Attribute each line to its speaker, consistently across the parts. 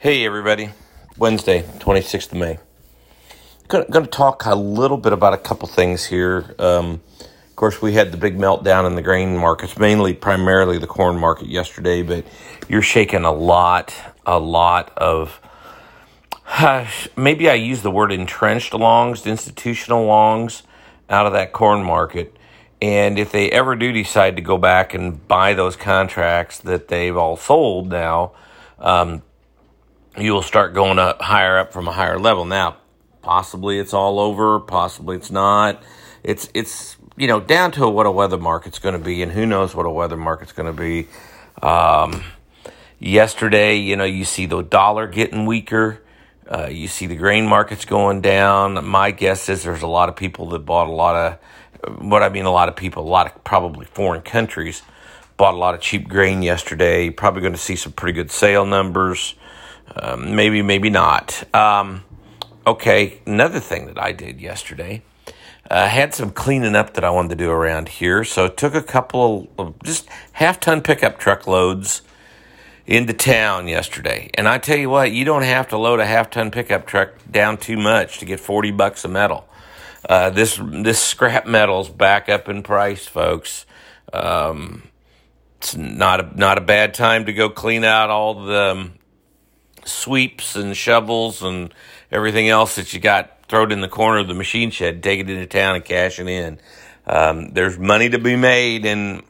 Speaker 1: Hey, everybody. Wednesday, 26th of May. Going to talk a little bit about a couple things here. Um, of course, we had the big meltdown in the grain markets, mainly, primarily the corn market yesterday, but you're shaking a lot, a lot of. maybe I use the word entrenched longs, institutional longs out of that corn market. And if they ever do decide to go back and buy those contracts that they've all sold now, um, you will start going up higher up from a higher level. Now, possibly it's all over, possibly it's not. It's it's you know down to what a weather market's going to be, and who knows what a weather market's going to be. Um, yesterday, you know, you see the dollar getting weaker. Uh, you see the grain markets going down. My guess is there's a lot of people that bought a lot of, what I mean, a lot of people, a lot of probably foreign countries bought a lot of cheap grain yesterday. Probably going to see some pretty good sale numbers. Um, maybe, maybe not. Um, okay, another thing that I did yesterday. I uh, had some cleaning up that I wanted to do around here, so took a couple of just half ton pickup truck loads into town yesterday. And I tell you what, you don't have to load a half ton pickup truck down too much to get 40 bucks a metal. Uh, this this scrap metal's back up in price, folks. Um, it's not a, not a bad time to go clean out all the um, sweeps and shovels and everything else that you got thrown in the corner of the machine shed, take it into town and cash it in. Um, there's money to be made, and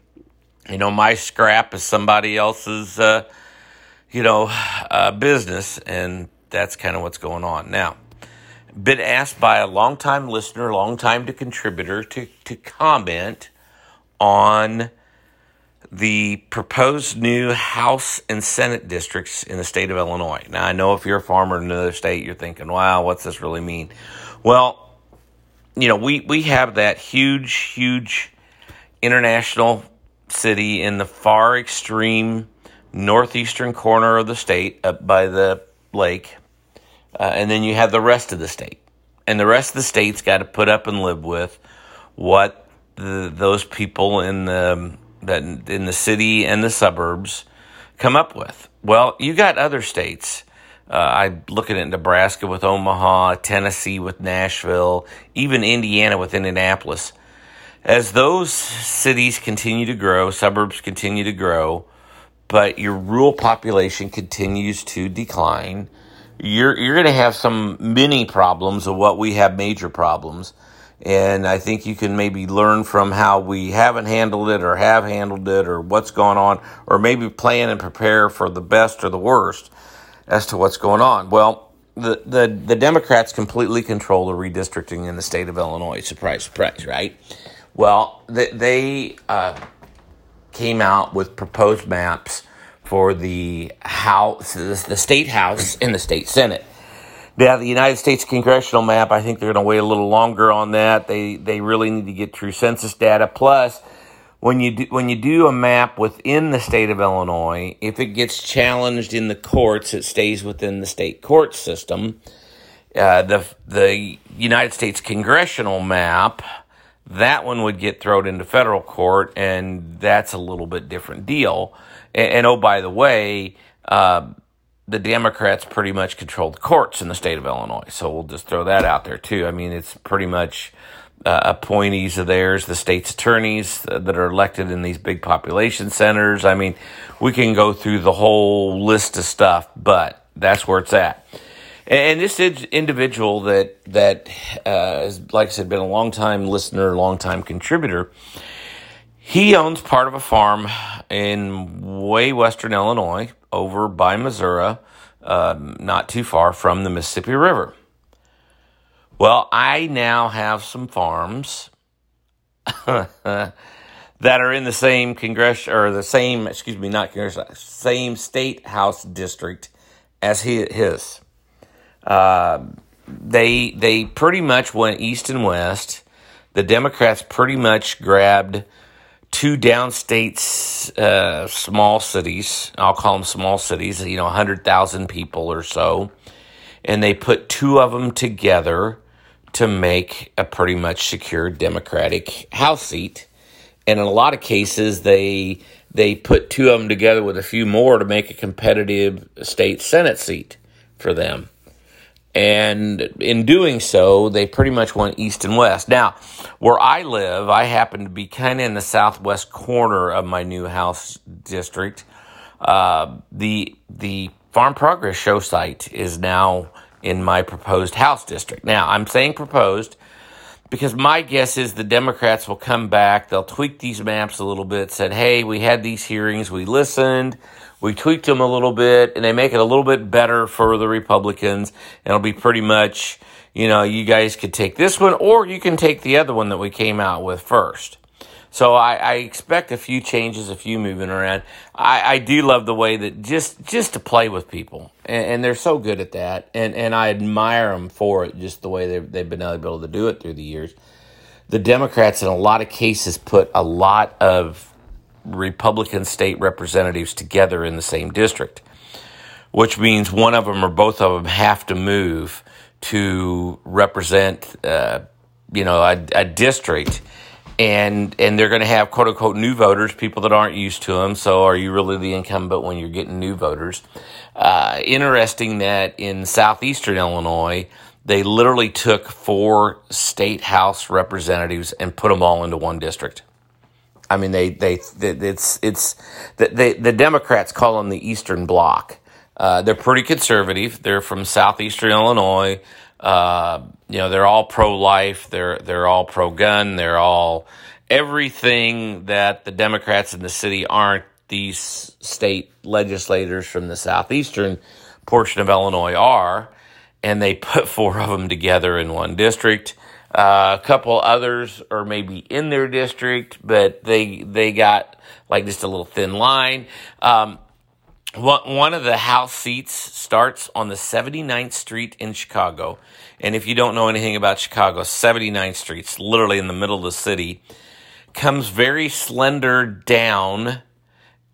Speaker 1: you know my scrap is somebody else's, uh, you know, uh, business, and that's kind of what's going on now. Been asked by a longtime listener, longtime to contributor, to to comment on the proposed new House and Senate districts in the state of Illinois. Now, I know if you're a farmer in another state, you're thinking, wow, what's this really mean? Well, you know, we, we have that huge, huge international city in the far extreme northeastern corner of the state up by the lake. Uh, and then you have the rest of the state. And the rest of the state's got to put up and live with what the, those people in the that in the city and the suburbs come up with. Well, you got other states. Uh, I'm looking at Nebraska with Omaha, Tennessee with Nashville, even Indiana with Indianapolis. As those cities continue to grow, suburbs continue to grow, but your rural population continues to decline, you're you're going to have some mini problems of what we have major problems and I think you can maybe learn from how we haven't handled it or have handled it or what's going on, or maybe plan and prepare for the best or the worst as to what's going on. Well, the, the, the Democrats completely control the redistricting in the state of Illinois. Surprise, surprise, right? Well, they, they uh, came out with proposed maps for the House, the state House, and the state Senate. Yeah, the United States congressional map, I think they're going to wait a little longer on that. They they really need to get true census data. Plus, when you do, when you do a map within the state of Illinois, if it gets challenged in the courts, it stays within the state court system. Uh, the the United States congressional map, that one would get thrown into federal court, and that's a little bit different deal. And, and oh, by the way. Uh, the Democrats pretty much control the courts in the state of Illinois. So we'll just throw that out there too. I mean, it's pretty much uh, appointees of theirs, the state's attorneys that are elected in these big population centers. I mean, we can go through the whole list of stuff, but that's where it's at. And this individual that that uh, has, like I said, been a long time listener, long time contributor. He owns part of a farm in way western Illinois, over by Missouri, um, not too far from the Mississippi River. Well, I now have some farms that are in the same congress or the same, excuse me, not congress, same state house district as his. Uh, they they pretty much went east and west. The Democrats pretty much grabbed two downstate uh, small cities. I'll call them small cities, you know, 100,000 people or so. And they put two of them together to make a pretty much secure Democratic House seat. And in a lot of cases, they they put two of them together with a few more to make a competitive state Senate seat for them. And in doing so, they pretty much went east and west. Now, where I live, I happen to be kind of in the southwest corner of my new house district. Uh, the the Farm Progress show site is now in my proposed house district. Now, I'm saying proposed because my guess is the Democrats will come back, they'll tweak these maps a little bit, said, hey, we had these hearings, we listened, we tweaked them a little bit, and they make it a little bit better for the Republicans. And it'll be pretty much, you know, you guys could take this one, or you can take the other one that we came out with first. So I, I expect a few changes, a few moving around. I, I do love the way that just just to play with people, and, and, they're so good at that, and and I admire them for it, just the way they've they've been able to do it through the years. The Democrats, in a lot of cases, put a lot of Republican state representatives together in the same district, which means one of them or both of them have to move to represent, uh, you know, a, a district and and they're going to have quote unquote new voters, people that aren't used to them. So, are you really the incumbent when you're getting new voters? Uh, interesting that in southeastern Illinois, they literally took four state house representatives and put them all into one district. I mean, they they, it's it's they, the Democrats call them the Eastern Bloc. Uh, they're pretty conservative. They're from southeastern Illinois. Uh, you know, they're all pro life. They're they're all pro gun. They're all everything that the Democrats in the city aren't. These state legislators from the southeastern portion of Illinois are, and they put four of them together in one district. Uh, a couple others are maybe in their district, but they they got like just a little thin line. Um, one of the House seats starts on the 79th Street in Chicago. And if you don't know anything about Chicago, 79th Street's literally in the middle of the city, comes very slender down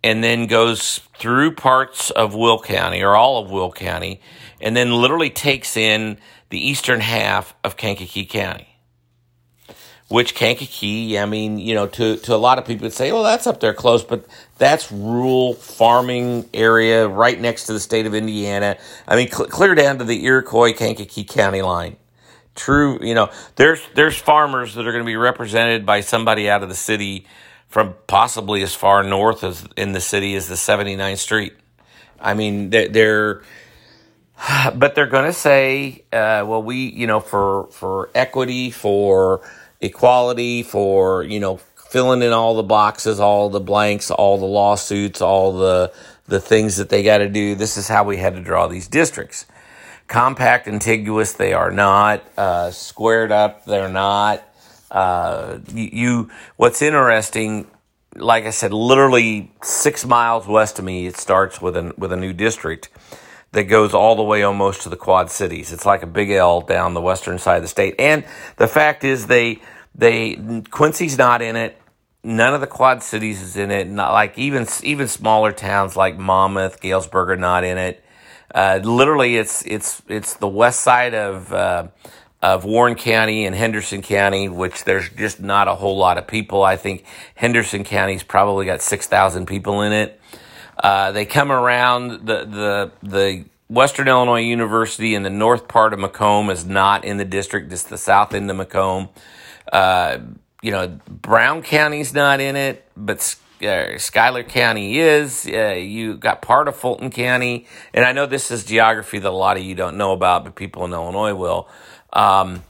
Speaker 1: and then goes through parts of Will County or all of Will County and then literally takes in the eastern half of Kankakee County which Kankakee, I mean, you know, to, to a lot of people would say, well, that's up there close, but that's rural farming area right next to the state of Indiana. I mean, cl- clear down to the Iroquois Kankakee County line. True, you know, there's there's farmers that are going to be represented by somebody out of the city from possibly as far north as in the city as the 79th Street. I mean, they're, they're but they're going to say, uh, well, we, you know, for for equity, for equality, for, you know, filling in all the boxes, all the blanks, all the lawsuits, all the, the things that they got to do. This is how we had to draw these districts. Compact, contiguous, they are not. Uh, squared up, they're not. Uh, you, what's interesting, like I said, literally six miles west of me, it starts with a, with a new district that goes all the way almost to the Quad Cities. It's like a big L down the western side of the state. And the fact is, they they Quincy's not in it. None of the Quad Cities is in it. Not like even even smaller towns like Monmouth, Galesburg are not in it. Uh, literally, it's it's it's the west side of uh, of Warren County and Henderson County, which there's just not a whole lot of people. I think Henderson County's probably got six thousand people in it. Uh, they come around the the the Western Illinois University in the north part of Macomb is not in the district. Just the south end of Macomb. Uh, you know, Brown County's not in it, but uh, Schuyler County is. Uh, you got part of Fulton County, and I know this is geography that a lot of you don't know about, but people in Illinois will. Um,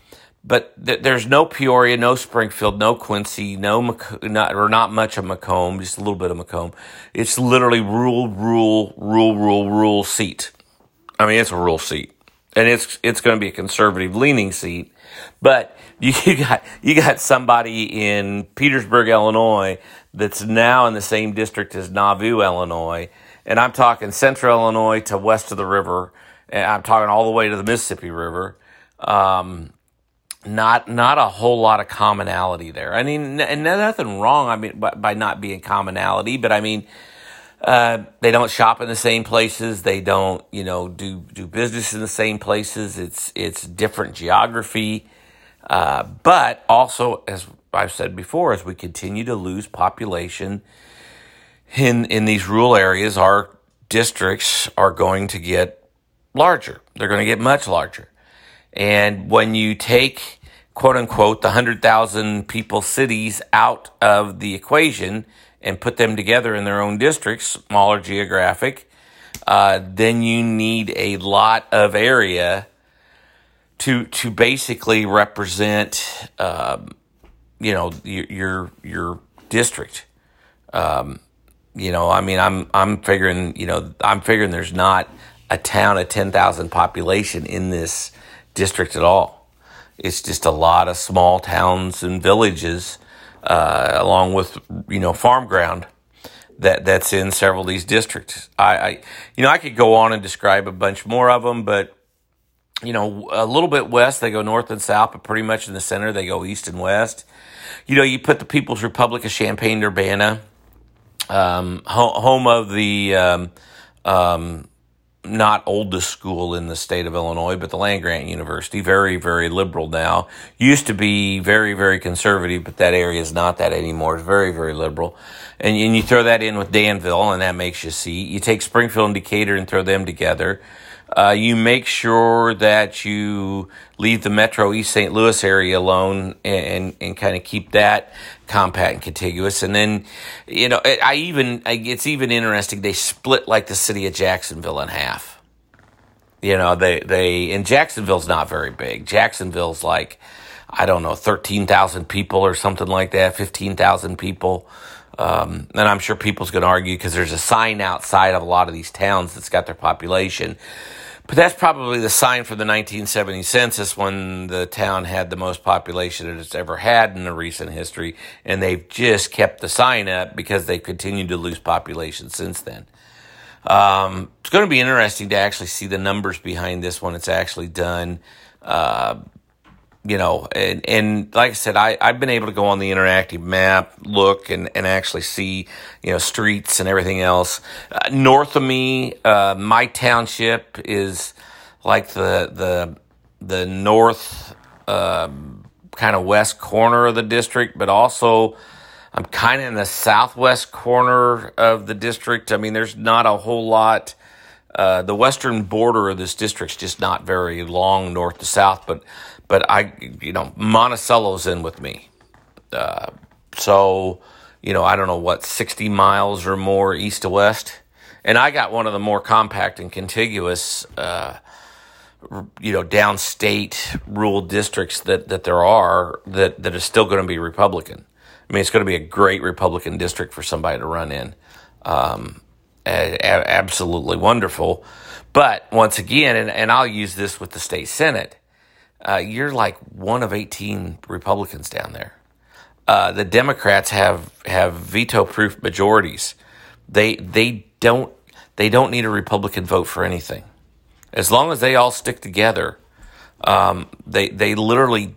Speaker 1: but th- there's no Peoria, no Springfield, no Quincy, no Mac- not or not much of Macomb, just a little bit of Macomb. It's literally rural, rural, rural, rural, rural seat. I mean, it's a rural seat, and it's it's going to be a conservative leaning seat. But you, you got you got somebody in Petersburg, Illinois, that's now in the same district as Nauvoo, Illinois, and I'm talking Central Illinois to west of the river, and I'm talking all the way to the Mississippi River. Um, not not a whole lot of commonality there. I mean, and nothing wrong. I mean, by, by not being commonality, but I mean, uh, they don't shop in the same places. They don't, you know, do do business in the same places. It's it's different geography, uh, but also as I've said before, as we continue to lose population, in in these rural areas, our districts are going to get larger. They're going to get much larger. And when you take quote unquote the 100,000 people cities out of the equation and put them together in their own districts, smaller geographic, uh, then you need a lot of area to to basically represent, um, you know, your your, your district. Um, you know, I mean, I'm I'm figuring, you know, I'm figuring there's not a town of ten thousand population in this district at all. It's just a lot of small towns and villages, uh, along with you know farm ground that that's in several of these districts. I, I, you know, I could go on and describe a bunch more of them, but you know, a little bit west they go north and south, but pretty much in the center they go east and west. You know, you put the People's Republic of Champaign Urbana um, home of the um, um, not oldest school in the state of Illinois, but the land grant university, very, very liberal now. Used to be very, very conservative, but that area is not that anymore. It's very, very liberal. And, and you throw that in with Danville, and that makes you see. You take Springfield and Decatur and throw them together. Uh, you make sure that you leave the Metro East St. Louis area alone and, and, and kind of keep that compact and contiguous. And then, you know, I even, it's even interesting, they split like the city of Jacksonville in half. You know, they, they, and Jacksonville's not very big. Jacksonville's like, I don't know, 13,000 people or something like that, 15,000 people. Um, and I'm sure people's going to argue because there's a sign outside of a lot of these towns that's got their population but that's probably the sign for the 1970 census when the town had the most population that it's ever had in the recent history. And they've just kept the sign up because they've continued to lose population since then. Um, it's going to be interesting to actually see the numbers behind this when it's actually done. Uh, you know, and, and like I said, I, I've been able to go on the interactive map, look and, and actually see, you know, streets and everything else. Uh, north of me, uh, my township is like the, the, the north, uh, kind of west corner of the district, but also I'm kind of in the southwest corner of the district. I mean, there's not a whole lot. Uh, the western border of this district's just not very long north to south, but but I, you know, Monticello's in with me. Uh, so, you know, I don't know what, 60 miles or more east to west. And I got one of the more compact and contiguous, uh, you know, downstate rural districts that, that there are that, that is still going to be Republican. I mean, it's going to be a great Republican district for somebody to run in. Um, a- a- absolutely wonderful. But once again, and, and I'll use this with the state Senate uh, you're like one of 18 Republicans down there. Uh, the Democrats have have veto proof majorities. They they don't they don't need a Republican vote for anything. As long as they all stick together, um, they they literally,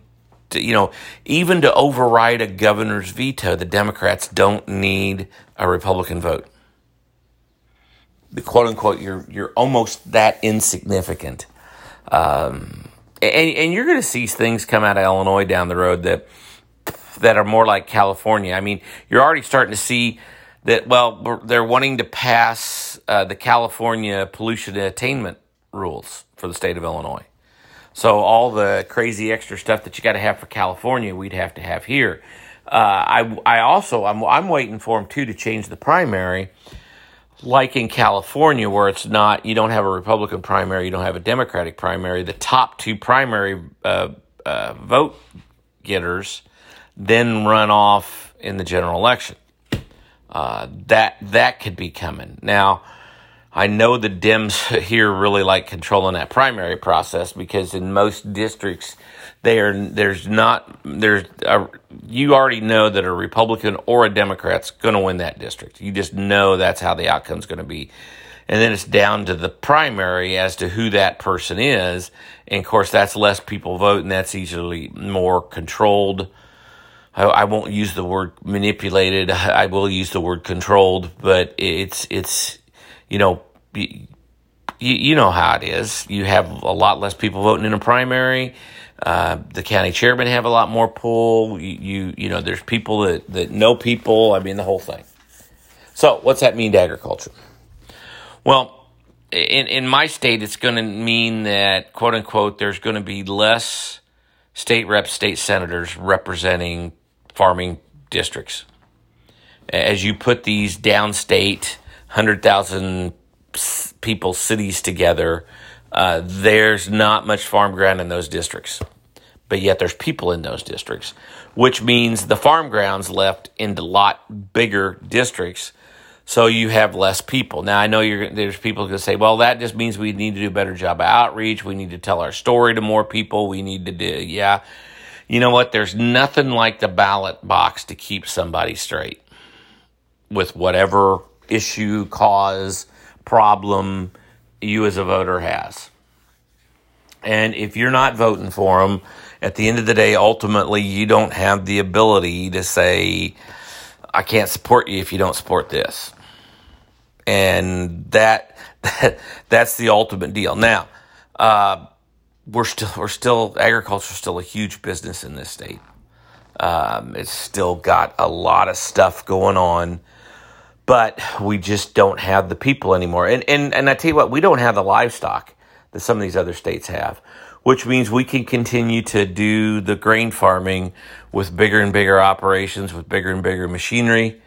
Speaker 1: you know, even to override a governor's veto, the Democrats don't need a Republican vote. The quote unquote, you're you're almost that insignificant. Um, and, and you're going to see things come out of Illinois down the road that that are more like California. I mean, you're already starting to see that. Well, they're wanting to pass uh, the California pollution attainment rules for the state of Illinois. So all the crazy extra stuff that you got to have for California, we'd have to have here. Uh, I I also I'm I'm waiting for them too to change the primary like in California, where it's not, you don't have a Republican primary, you don't have a Democratic primary, the top two primary uh, uh, vote getters then run off in the general election. Uh, that that could be coming now. I know the Dems here really like controlling that primary process because in most districts, there there's not there's a, you already know that a Republican or a Democrat's going to win that district. You just know that's how the outcome's going to be. And then it's down to the primary as to who that person is. And of course, that's less people vote, and that's usually more controlled. I, I won't use the word manipulated. I will use the word controlled, but it's it's you know, you, you know how it is. You have a lot less people voting in a primary. Uh, the county chairman have a lot more pull. You, you, you know, there's people that, that know people. I mean, the whole thing. So, what's that mean to agriculture? Well, in, in my state, it's going to mean that, quote unquote, there's going to be less state reps, state senators representing farming districts. As you put these downstate, 100,000 people, cities together, uh, there's not much farm ground in those districts. But yet there's people in those districts, which means the farm ground's left into lot bigger districts so you have less people. Now I know there's people to say, well, that just means we need to do a better job of outreach. We need to tell our story to more people. We need to do, yeah. You know what? There's nothing like the ballot box to keep somebody straight with whatever issue, cause, problem you as a voter has. And if you're not voting for them, at the end of the day, ultimately, you don't have the ability to say, I can't support you if you don't support this and that, that that's the ultimate deal. Now, uh, we're still we're still agriculture is still a huge business in this state. Um, it's still got a lot of stuff going on, but we just don't have the people anymore. And and and I tell you what, we don't have the livestock that some of these other states have, which means we can continue to do the grain farming with bigger and bigger operations, with bigger and bigger machinery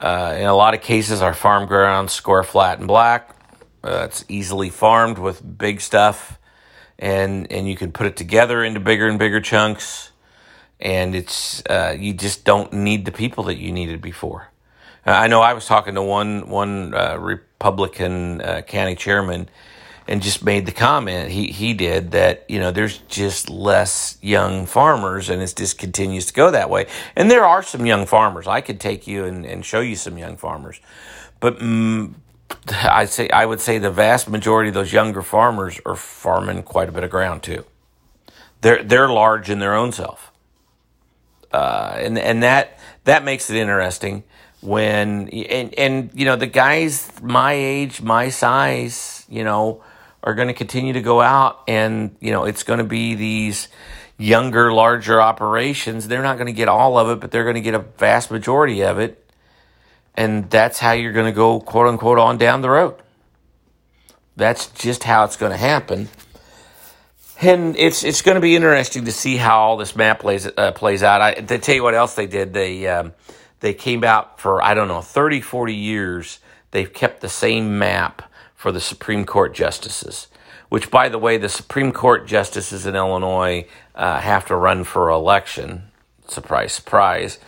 Speaker 1: uh, in a lot of cases, our farm grounds score flat and black. Uh, it's easily farmed with big stuff, and and you can put it together into bigger and bigger chunks. And it's uh, you just don't need the people that you needed before. Uh, I know I was talking to one one uh, Republican uh, county chairman and just made the comment he he did that you know there's just less young farmers and it just continues to go that way. And there are some young farmers. I could take you and, and show you some young farmers. But mm, i say i would say the vast majority of those younger farmers are farming quite a bit of ground too. They're they're large in their own self. Uh, and and that that makes it interesting when and and you know the guys my age my size you know are going to continue to go out and you know it's going to be these younger larger operations. They're not going to get all of it but they're going to get a vast majority of it. And that's how you're going to go quote unquote on down the road. That's just how it's going to happen. And it's it's going to be interesting to see how all this map plays uh, plays out. I, to tell you what else they did they um, they came out for i don't know 30 40 years they've kept the same map for the Supreme Court justices. Which, by the way, the Supreme Court justices in Illinois uh, have to run for election. Surprise, surprise.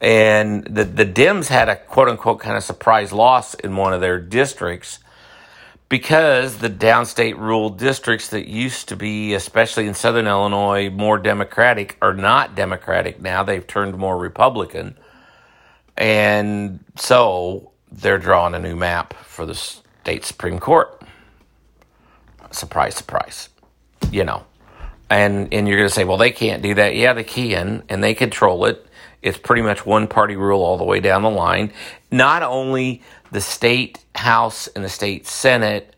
Speaker 1: And the, the Dems had a quote unquote kind of surprise loss in one of their districts because the downstate rural districts that used to be, especially in southern Illinois, more Democratic are not Democratic now. They've turned more Republican. And so they're drawing a new map for the state Supreme Court. Surprise, surprise. You know. And and you're to say, well, they can't do that. Yeah, they can, and they control it. It's pretty much one party rule all the way down the line. Not only the state house and the state senate,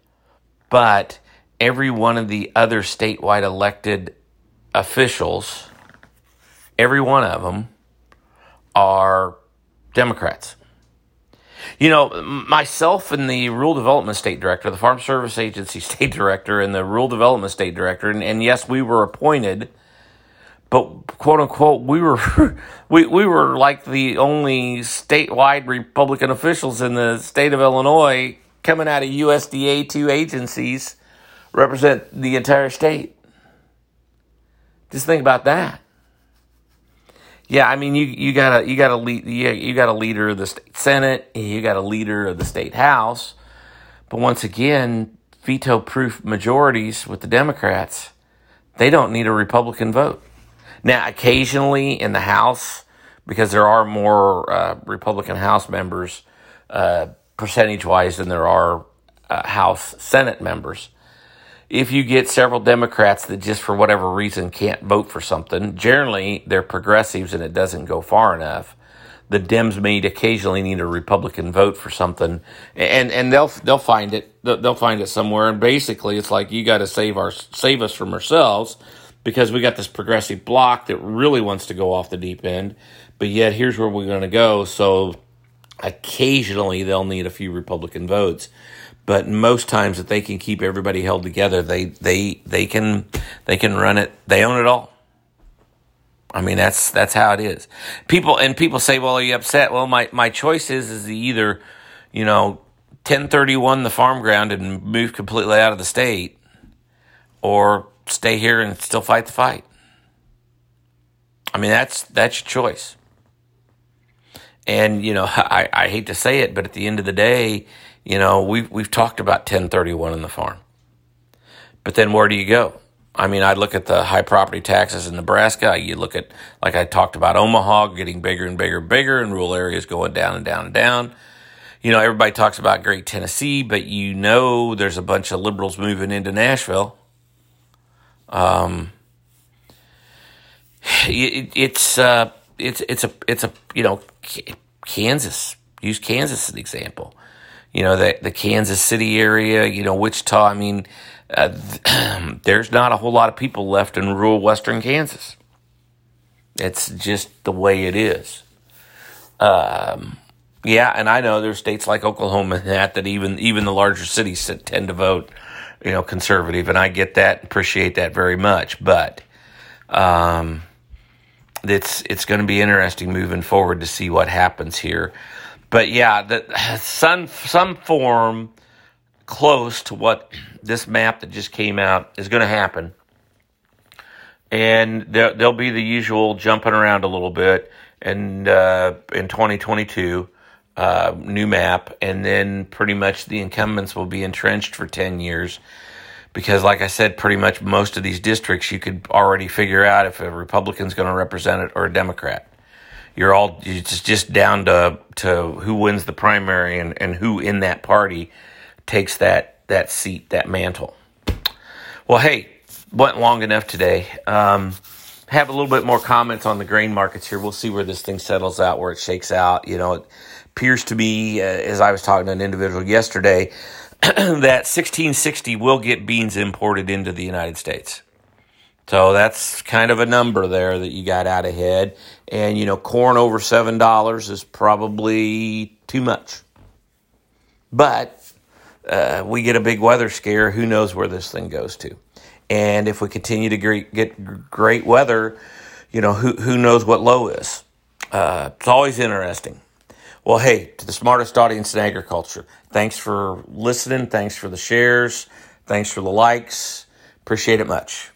Speaker 1: but every one of the other statewide elected officials, every one of them are Democrats. You know, myself and the Rural Development State Director, the Farm Service Agency State Director, and the Rural Development State Director, and, and yes, we were appointed, but quote unquote, we were we we were like the only statewide Republican officials in the state of Illinois coming out of USDA two agencies represent the entire state. Just think about that. Yeah, I mean, you you got a you got a lead, you, you got a leader of the state senate, you got a leader of the state house, but once again, veto-proof majorities with the Democrats, they don't need a Republican vote. Now, occasionally in the House, because there are more uh, Republican House members uh, percentage-wise than there are uh, House Senate members if you get several Democrats that just for whatever reason can't vote for something, generally they're progressives and it doesn't go far enough. The Dems may occasionally need a Republican vote for something, and and they'll they'll find it they'll find it somewhere. And basically, it's like you got to save our save us from ourselves because we got this progressive block that really wants to go off the deep end, but yet here's where we're going to go. So Occasionally, they'll need a few Republican votes, but most times, if they can keep everybody held together, they they they can they can run it. They own it all. I mean, that's that's how it is. People and people say, "Well, are you upset?" Well, my my choice is is either, you know, ten thirty one the farm ground and move completely out of the state, or stay here and still fight the fight. I mean, that's that's your choice. And you know, I, I hate to say it, but at the end of the day, you know, we've we've talked about 1031 in the farm. But then where do you go? I mean, I look at the high property taxes in Nebraska. You look at, like I talked about, Omaha getting bigger and bigger and bigger, and rural areas going down and down and down. You know, everybody talks about great Tennessee, but you know there's a bunch of liberals moving into Nashville. Um, it, it's uh, it's it's a it's a you know Kansas. Use Kansas as an example. You know the the Kansas City area. You know Wichita. I mean, uh, there's not a whole lot of people left in rural western Kansas. It's just the way it is. Um, yeah, and I know there's states like Oklahoma and that that even even the larger cities tend to vote, you know, conservative, and I get that, appreciate that very much. But um, it's it's going to be interesting moving forward to see what happens here. But yeah, the, some some form close to what this map that just came out is going to happen, and there, there'll be the usual jumping around a little bit, and uh, in 2022. Uh, new map, and then pretty much the incumbents will be entrenched for 10 years because like I said, pretty much most of these districts you could already figure out if a Republican's going to represent it or a Democrat. You're all it's just down to to who wins the primary and, and who in that party takes that that seat, that mantle. Well, hey, went long enough today. Um, have a little bit more comments on the grain markets here. We'll see where this thing settles out, where it shakes out. You know, it appears to me, uh, as I was talking to an individual yesterday, that 1660 will get beans imported into the United States. So that's kind of a number there that you got out ahead. And, you know, corn over $7 is probably too much. But uh, we get a big weather scare. Who knows where this thing goes to? And if we continue to get great weather, you know, who, who knows what low is? Uh, it's always interesting. Well, hey, to the smartest audience in agriculture, thanks for listening. Thanks for the shares. Thanks for the likes. Appreciate it much.